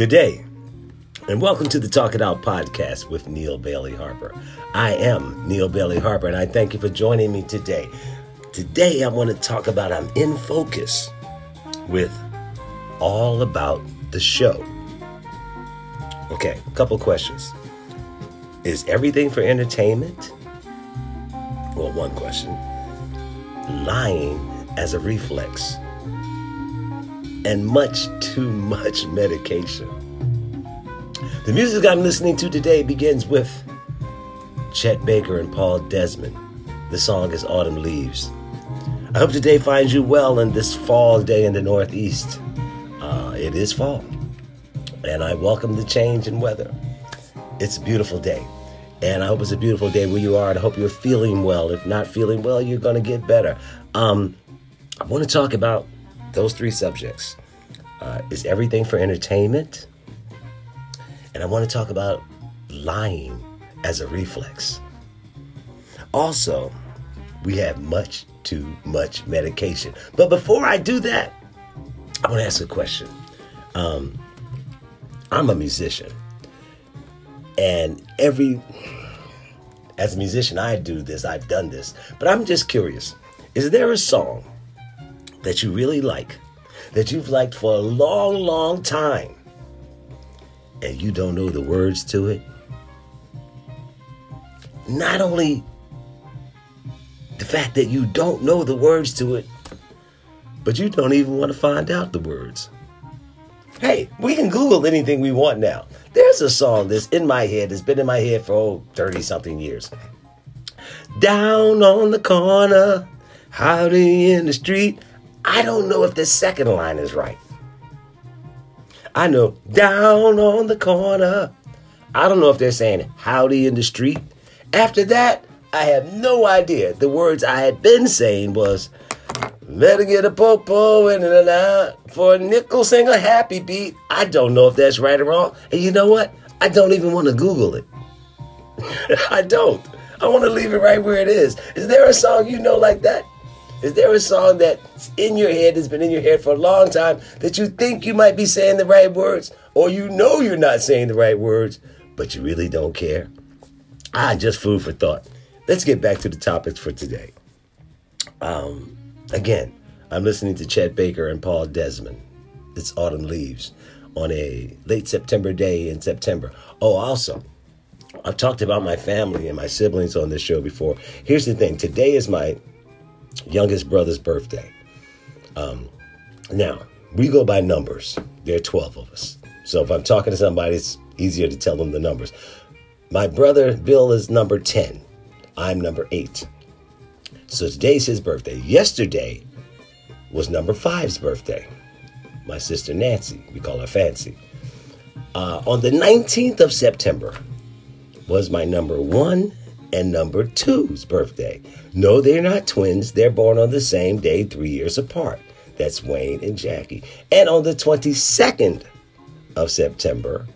Good day, and welcome to the Talk It Out podcast with Neal Bailey Harper. I am Neal Bailey Harper, and I thank you for joining me today. Today, I want to talk about I'm in focus with all about the show. Okay, a couple questions. Is everything for entertainment? Well, one question. Lying as a reflex and much too much medication. The music I'm listening to today begins with Chet Baker and Paul Desmond. The song is Autumn Leaves. I hope today finds you well in this fall day in the Northeast. Uh, it is fall, and I welcome the change in weather. It's a beautiful day, and I hope it's a beautiful day where you are, and I hope you're feeling well. If not feeling well, you're going to get better. Um, I want to talk about those three subjects. Uh, is everything for entertainment? And I want to talk about lying as a reflex. Also, we have much too much medication. But before I do that, I want to ask a question. Um, I'm a musician, and every as a musician, I do this. I've done this, but I'm just curious: is there a song that you really like, that you've liked for a long, long time, and you don't know the words to it? Not only the fact that you don't know the words to it, but you don't even want to find out the words. Hey, we can Google anything we want now. There's a song that's in my head, that's been in my head for 30 something years. Down on the corner, howdy in the street, I don't know if the second line is right. I know down on the corner. I don't know if they're saying howdy in the street. After that, I have no idea. The words I had been saying was better get a popo and out for a nickel sing a happy beat. I don't know if that's right or wrong. And you know what? I don't even want to Google it. I don't. I want to leave it right where it is. Is there a song you know like that? Is there a song that's in your head, that's been in your head for a long time, that you think you might be saying the right words, or you know you're not saying the right words, but you really don't care? Ah, just food for thought. Let's get back to the topics for today. Um, again, I'm listening to Chet Baker and Paul Desmond. It's Autumn Leaves on a late September day in September. Oh, also, I've talked about my family and my siblings on this show before. Here's the thing today is my youngest brother's birthday. Um, now, we go by numbers. There are 12 of us. So if I'm talking to somebody, it's easier to tell them the numbers. My brother Bill is number 10. I'm number 8. So today's his birthday. Yesterday was number five's birthday. My sister Nancy, we call her Fancy. Uh, on the 19th of September was my number one and number two's birthday. No, they're not twins. They're born on the same day, three years apart. That's Wayne and Jackie. And on the 22nd of September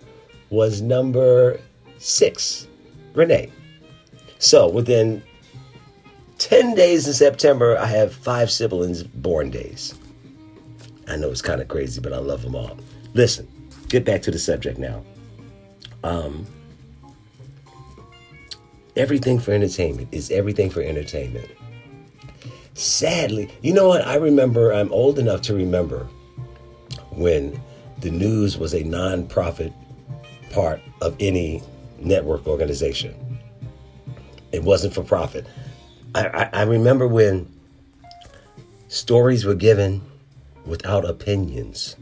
was number six, Renee. So within 10 days in September, I have five siblings born days. I know it's kind of crazy, but I love them all. Listen, get back to the subject now. Um, everything for entertainment is everything for entertainment. Sadly, you know what? I remember, I'm old enough to remember when the news was a non-profit part of any network organization. It wasn't for profit. I, I, I remember when stories were given without opinions.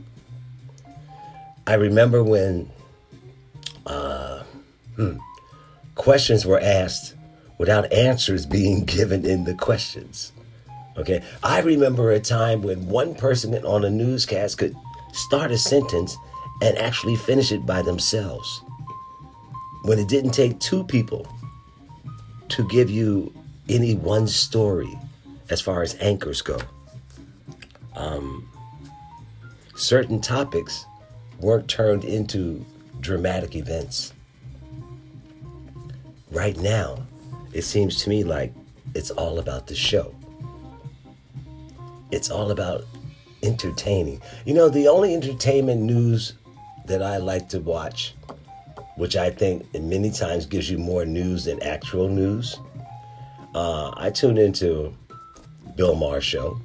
I remember when uh, hmm, questions were asked without answers being given in the questions. Okay, I remember a time when one person on a newscast could start a sentence and actually finish it by themselves. When it didn't take two people to give you any one story as far as anchors go. Um, certain topics weren't turned into dramatic events. Right now, it seems to me like it's all about the show. It's all about entertaining. You know, the only entertainment news that I like to watch, which I think many times gives you more news than actual news. Uh, I tune into Bill Maher's show,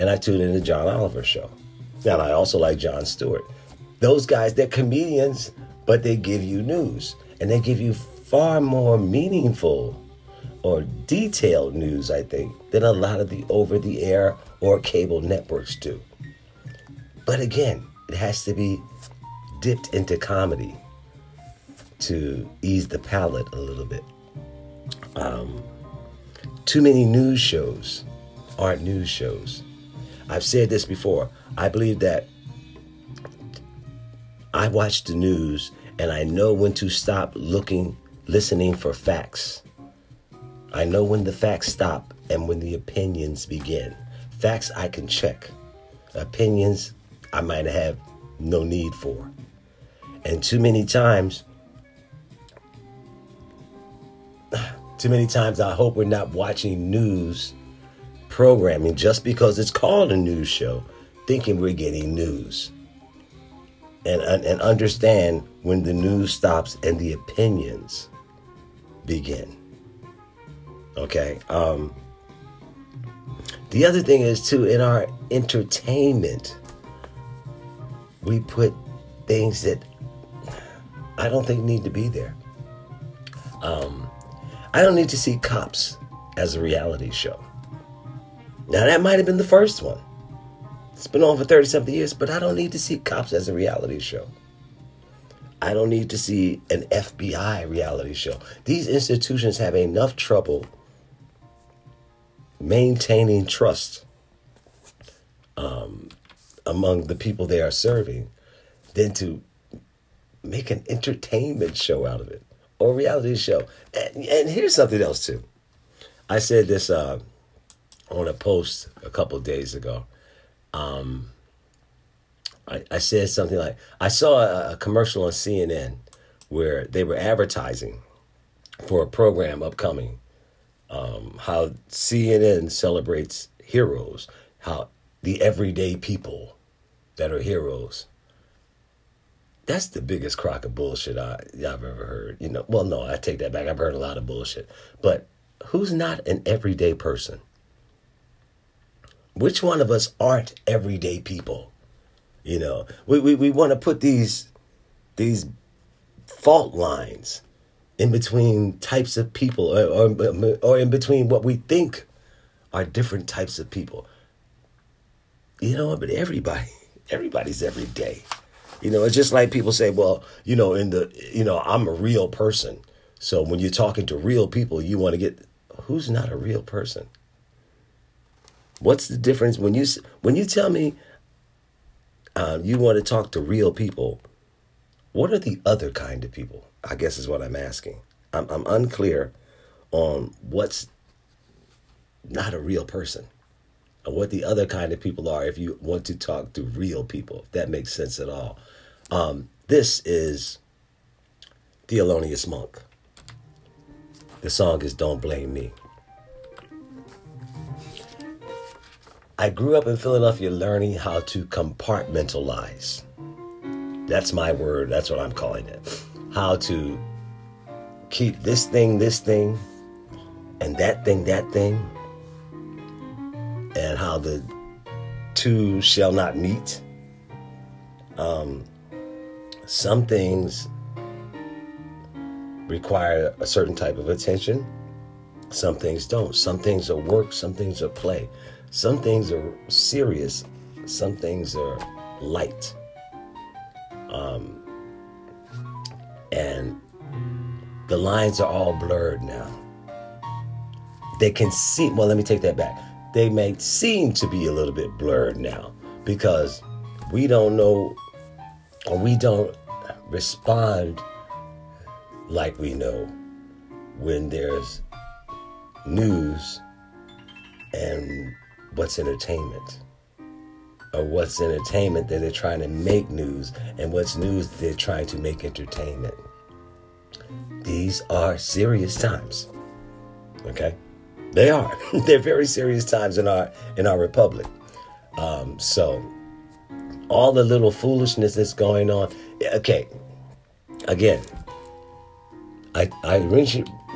and I tune into John Oliver's show. And I also like Jon Stewart. Those guys, they're comedians, but they give you news, and they give you far more meaningful or detailed news, I think, than a lot of the over the air or cable networks do. But again, it has to be dipped into comedy to ease the palate a little bit. Um, too many news shows aren't news shows. I've said this before. I believe that I watch the news and I know when to stop looking, listening for facts. I know when the facts stop and when the opinions begin. Facts I can check. Opinions I might have no need for. And too many times, too many times I hope we're not watching news programming just because it's called a news show, thinking we're getting news. And, and understand when the news stops and the opinions begin. Okay. Um, the other thing is, too, in our entertainment, we put things that I don't think need to be there. Um, I don't need to see cops as a reality show. Now, that might have been the first one. It's been on for 30 something years, but I don't need to see cops as a reality show. I don't need to see an FBI reality show. These institutions have enough trouble maintaining trust um, among the people they are serving than to make an entertainment show out of it or reality show. And, and here's something else too. I said this uh, on a post a couple days ago. Um, I, I, said something like, I saw a, a commercial on CNN where they were advertising for a program upcoming. Um, how CNN celebrates heroes, how the everyday people that are heroes that's the biggest crock of bullshit I, I've ever heard. You know, well, no, I take that back. I've heard a lot of bullshit. But who's not an everyday person? Which one of us aren't everyday people? You know, we, we, we want to put these these fault lines in between types of people or, or, or in between what we think are different types of people. You know, but everybody, everybody's every day. You know, it's just like people say, well, you know, in the, you know, I'm a real person. So when you're talking to real people, you want to get who's not a real person. What's the difference when you when you tell me um, you want to talk to real people? What are the other kind of people? I guess is what I'm asking. I'm, I'm unclear on what's not a real person and what the other kind of people are if you want to talk to real people, if that makes sense at all. Um, this is Thelonious Monk. The song is Don't Blame Me. I grew up in Philadelphia learning how to compartmentalize. That's my word, that's what I'm calling it. How to keep this thing, this thing, and that thing, that thing and how the two shall not meet. Um, some things require a certain type of attention. Some things don't. Some things are work, some things are play. Some things are serious, some things are light. Um, and the lines are all blurred now. They can see, well, let me take that back they may seem to be a little bit blurred now because we don't know or we don't respond like we know when there's news and what's entertainment or what's entertainment that they're trying to make news and what's news they're trying to make entertainment these are serious times okay they are. They're very serious times in our in our republic. Um, so all the little foolishness that's going on, okay, again, I I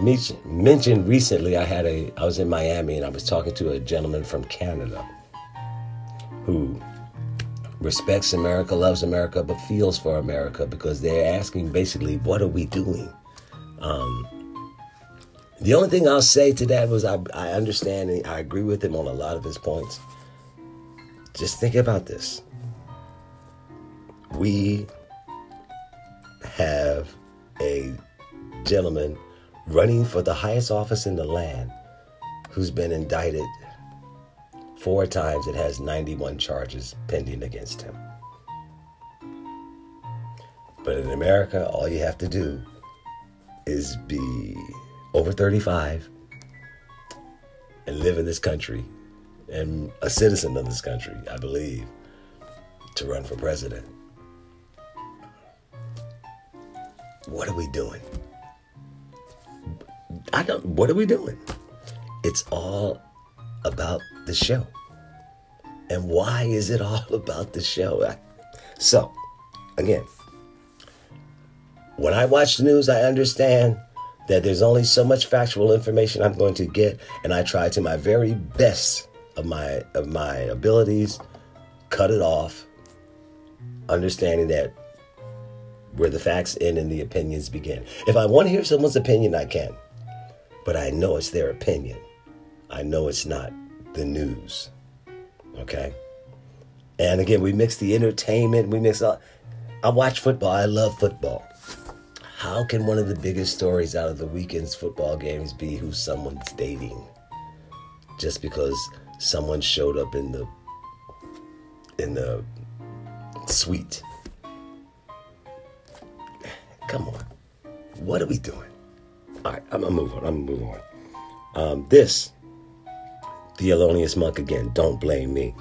mentioned recently. I had a I was in Miami and I was talking to a gentleman from Canada who respects America, loves America, but feels for America because they're asking basically, what are we doing? Um, the only thing I'll say to that was I, I understand and I agree with him on a lot of his points. Just think about this. We have a gentleman running for the highest office in the land who's been indicted four times and has 91 charges pending against him. But in America, all you have to do is be over 35 and live in this country and a citizen of this country, I believe, to run for president. What are we doing? I don't what are we doing? It's all about the show. And why is it all about the show? So, again, when I watch the news, I understand that there's only so much factual information I'm going to get, and I try to my very best of my of my abilities, cut it off, understanding that where the facts end and the opinions begin. If I want to hear someone's opinion, I can. But I know it's their opinion. I know it's not the news. Okay? And again, we mix the entertainment, we mix all. I watch football, I love football. How can one of the biggest stories out of the weekend's football games be who someone's dating? Just because someone showed up in the in the suite. Come on. What are we doing? All right, I'm gonna move on. I'm gonna move on. Um, this Thelonious Monk again. Don't blame me.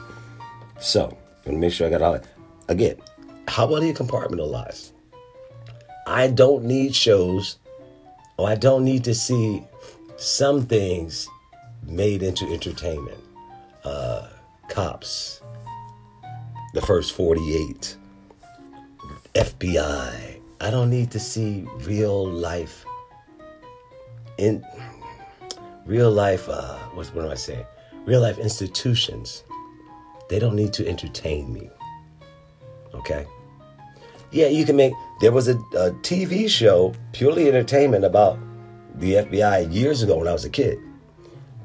So, I'm gonna make sure I got all. Again, how about you compartmentalize? I don't need shows, or I don't need to see some things made into entertainment. Uh, cops, the first 48, FBI. I don't need to see real life in real life uh what, what am I saying? Real life institutions. They don't need to entertain me. Okay? Yeah, you can make there was a, a TV show, purely entertainment about the FBI years ago when I was a kid.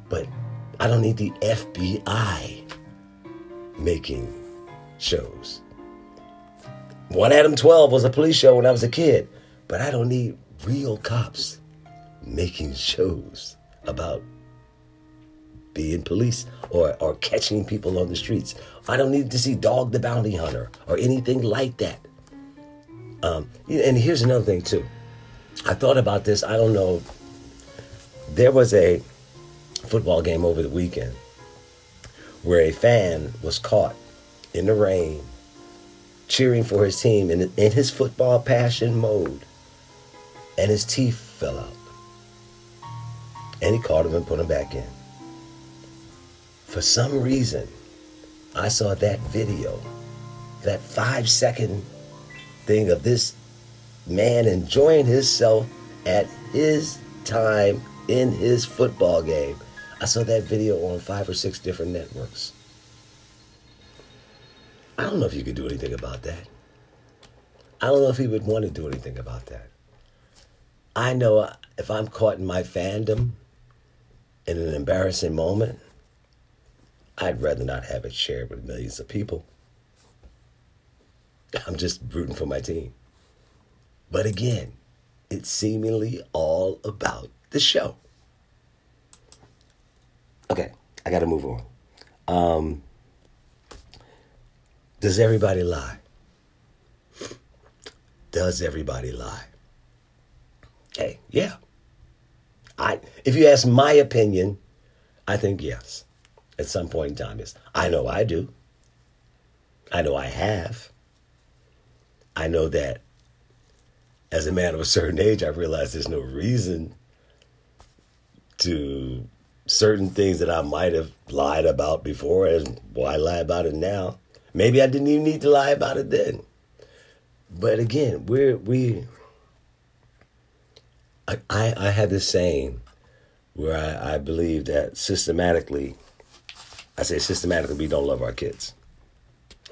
But I don't need the FBI making shows. One Adam 12 was a police show when I was a kid, but I don't need real cops making shows about being police or, or catching people on the streets. I don't need to see Dog the Bounty Hunter or anything like that. Um, and here's another thing, too. I thought about this. I don't know. There was a football game over the weekend where a fan was caught in the rain cheering for his team in, in his football passion mode, and his teeth fell out. And he caught him and put him back in. For some reason, I saw that video, that five second thing of this man enjoying himself at his time in his football game. I saw that video on five or six different networks. I don't know if you could do anything about that. I don't know if he would want to do anything about that. I know if I'm caught in my fandom in an embarrassing moment, I'd rather not have it shared with millions of people. I'm just rooting for my team. But again, it's seemingly all about the show. Okay, I got to move on. Um, does everybody lie? Does everybody lie? Hey, yeah. I if you ask my opinion, I think yes. At some point in time, yes. I know I do. I know I have. I know that as a man of a certain age, I realize there's no reason to certain things that I might have lied about before, and why lie about it now? Maybe I didn't even need to lie about it then. but again, we're we. I I, had this saying where I, I believe that systematically, I say systematically, we don't love our kids.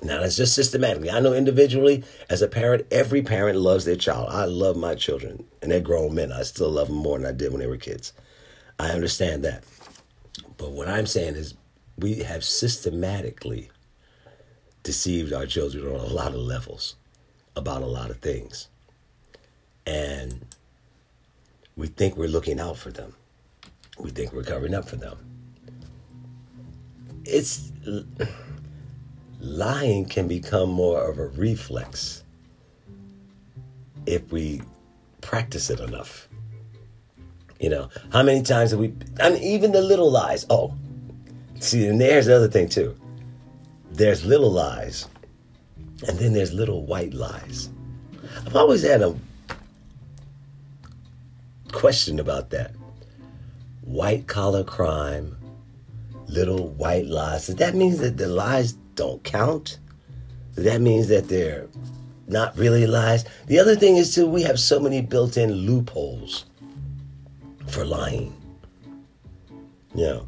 Now that's just systematically. I know individually, as a parent, every parent loves their child. I love my children, and they're grown men. I still love them more than I did when they were kids. I understand that. But what I'm saying is, we have systematically deceived our children on a lot of levels about a lot of things. And we think we're looking out for them. We think we're covering up for them. It's lying can become more of a reflex if we practice it enough. You know, how many times have we, I mean, even the little lies. Oh, see, and there's the other thing too. There's little lies, and then there's little white lies. I've always had a question about that. White collar crime, little white lies. Does that mean that the lies don't count? That means that they're not really lies. The other thing is too, we have so many built-in loopholes for lying. You know,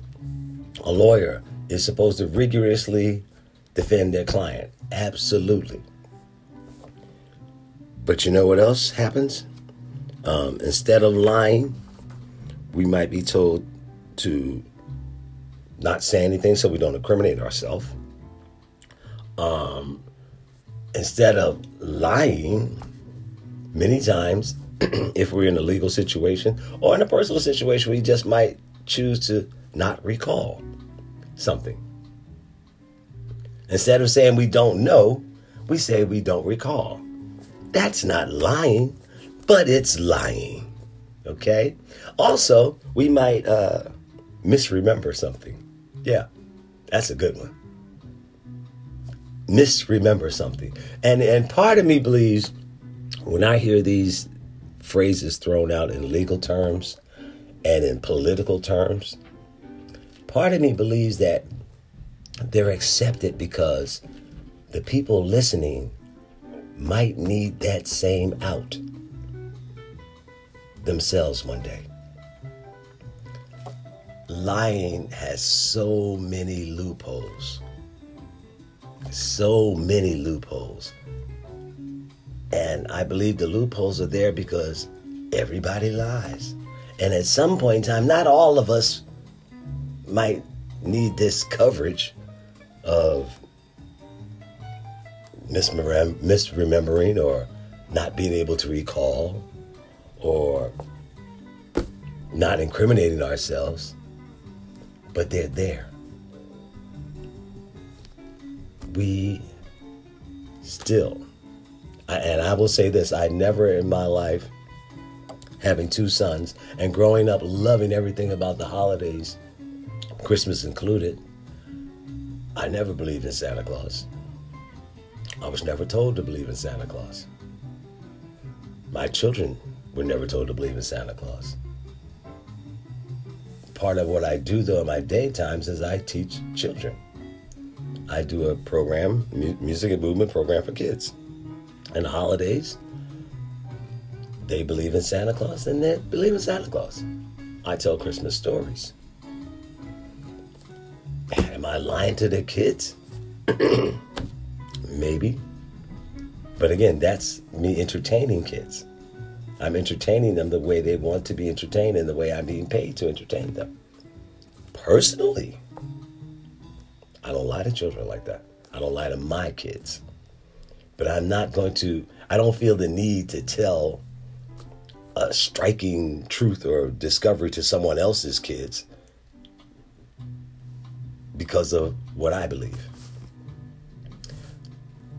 a lawyer is supposed to rigorously defend their client. Absolutely. But you know what else happens? Um, instead of lying, we might be told to not say anything so we don't incriminate ourselves. Um, instead of lying, many times, if we're in a legal situation or in a personal situation, we just might choose to not recall something. Instead of saying we don't know, we say we don't recall. That's not lying, but it's lying. Okay? Also, we might uh, misremember something. Yeah, that's a good one. Misremember something. And, and part of me believes when I hear these phrases thrown out in legal terms and in political terms, part of me believes that they're accepted because the people listening might need that same out themselves one day. Lying has so many loopholes. So many loopholes. And I believe the loopholes are there because everybody lies. And at some point in time, not all of us might need this coverage of misremembering or not being able to recall or not incriminating ourselves, but they're there. We still, and I will say this I never in my life, having two sons and growing up loving everything about the holidays, Christmas included, I never believed in Santa Claus. I was never told to believe in Santa Claus. My children were never told to believe in Santa Claus. Part of what I do, though, in my daytimes is I teach children. I do a program, music and movement program for kids. And holidays, they believe in Santa Claus and they believe in Santa Claus. I tell Christmas stories. Am I lying to the kids? Maybe. But again, that's me entertaining kids. I'm entertaining them the way they want to be entertained and the way I'm being paid to entertain them. Personally, I don't lie to children like that. I don't lie to my kids. But I'm not going to, I don't feel the need to tell a striking truth or discovery to someone else's kids because of what I believe.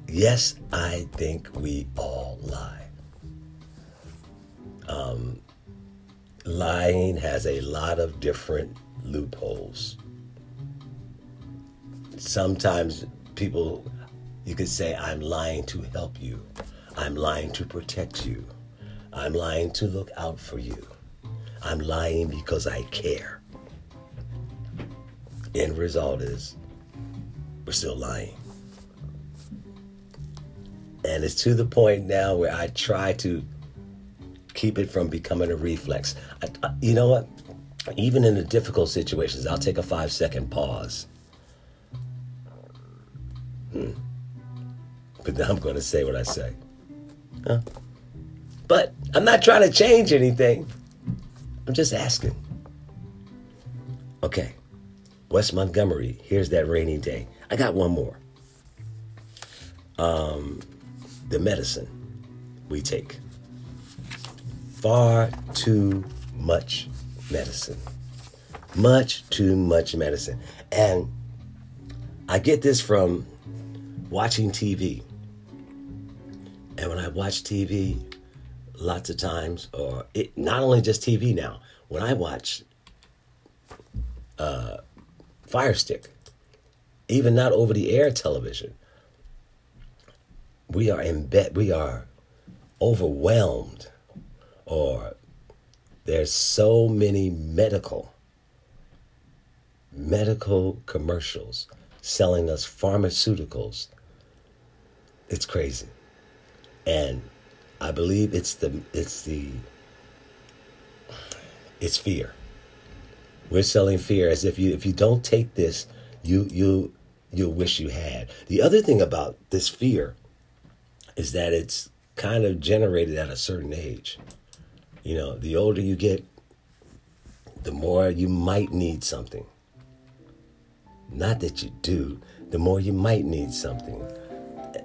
Yes, I think we all lie. Um, lying has a lot of different loopholes. Sometimes people, you could say, I'm lying to help you. I'm lying to protect you. I'm lying to look out for you. I'm lying because I care. End result is we're still lying. And it's to the point now where I try to keep it from becoming a reflex. I, I, you know what? Even in the difficult situations, I'll take a five second pause. Hmm. But now I'm going to say what I say. Huh? But I'm not trying to change anything. I'm just asking. Okay. Wes Montgomery, here's that rainy day. I got one more. Um, the medicine we take. Far too much medicine. Much too much medicine. And I get this from watching TV. And when I watch TV, lots of times, or it, not only just TV now, when I watch uh, Fire Stick, even not over the air television, we are in bed, we are overwhelmed, or there's so many medical medical commercials selling us pharmaceuticals. It's crazy. And I believe it's the it's the it's fear. We're selling fear as if you if you don't take this, you you you'll wish you had. The other thing about this fear is that it's kind of generated at a certain age. You know, the older you get, the more you might need something. Not that you do, the more you might need something.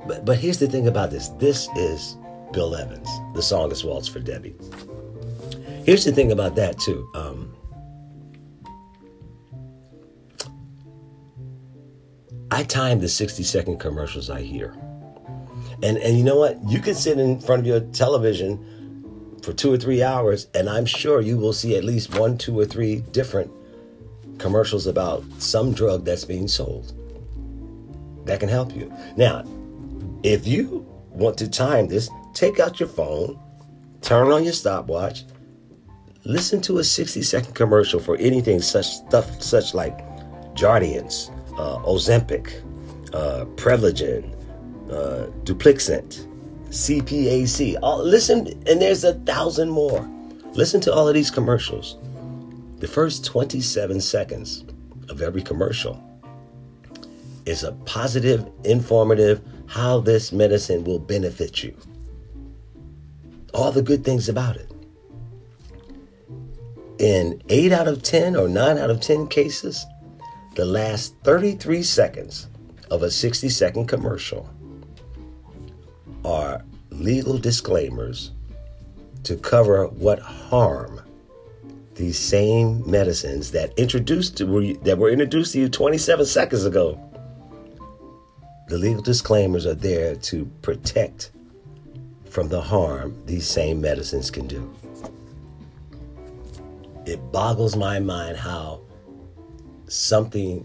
But but here's the thing about this. This is Bill Evans. The song is Waltz for Debby. Here's the thing about that too. Um, I time the 60 second commercials I hear. And and you know what? You can sit in front of your television for two or three hours, and I'm sure you will see at least one, two, or three different commercials about some drug that's being sold that can help you. Now, if you want to time this, take out your phone, turn on your stopwatch, listen to a 60 second commercial for anything such stuff such like Jardiance, uh, Ozempic, uh, Prevagen, uh, Dupixent, CPAC. All, listen, and there's a thousand more. Listen to all of these commercials. The first 27 seconds of every commercial is a positive, informative, how this medicine will benefit you. All the good things about it. In 8 out of 10 or 9 out of 10 cases, the last 33 seconds of a 60 second commercial are legal disclaimers to cover what harm these same medicines that introduced to, that were introduced to you 27 seconds ago the legal disclaimers are there to protect from the harm these same medicines can do. It boggles my mind how something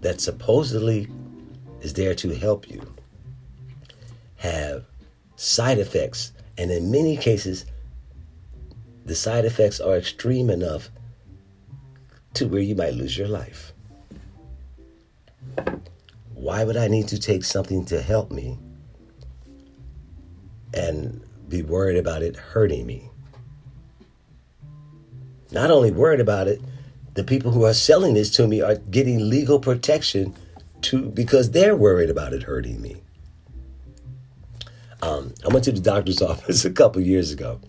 that supposedly is there to help you have side effects and in many cases the side effects are extreme enough to where you might lose your life. Why would I need to take something to help me and be worried about it hurting me? Not only worried about it, the people who are selling this to me are getting legal protection to because they're worried about it hurting me. Um, I went to the doctor's office a couple years ago,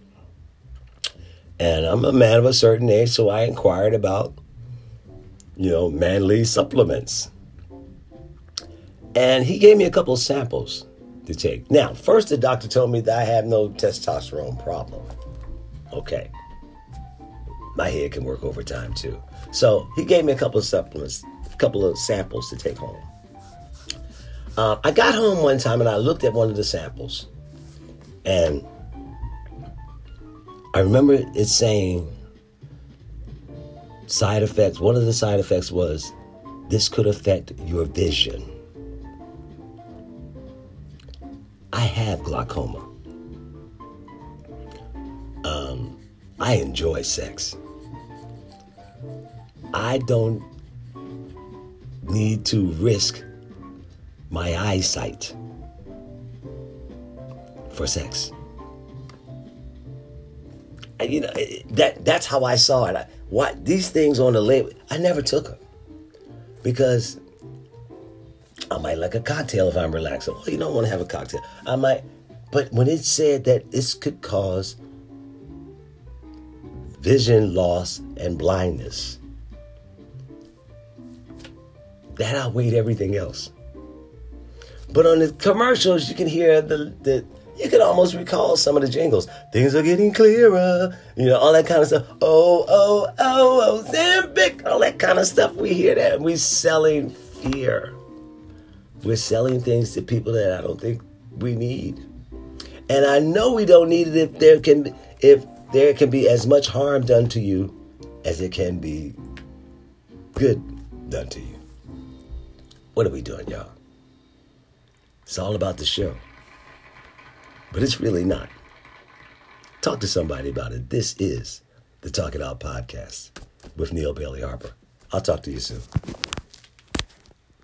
and I'm a man of a certain age, so I inquired about, you know, manly supplements. And he gave me a couple of samples to take. Now, first, the doctor told me that I have no testosterone problem. Okay. My head can work overtime too. So he gave me a couple of supplements, a couple of samples to take home. Uh, I got home one time and I looked at one of the samples. And I remember it saying side effects. One of the side effects was this could affect your vision. I have glaucoma. Um, I enjoy sex. I don't need to risk my eyesight for sex. And, you know that that's how I saw it. I, what these things on the label, I never took them because I might like a cocktail if I'm relaxed. Oh, you don't want to have a cocktail. I might, but when it said that this could cause vision loss and blindness, that outweighed everything else. But on the commercials, you can hear the, the you can almost recall some of the jingles. Things are getting clearer, you know, all that kind of stuff. Oh, oh, oh, oh, Zambic, all that kind of stuff. We hear that. We're selling fear. We're selling things to people that I don't think we need. And I know we don't need it if there can if there can be as much harm done to you as it can be good done to you. What are we doing, y'all? It's all about the show. But it's really not. Talk to somebody about it. This is the Talk It Out podcast with Neal Bailey Harper. I'll talk to you soon.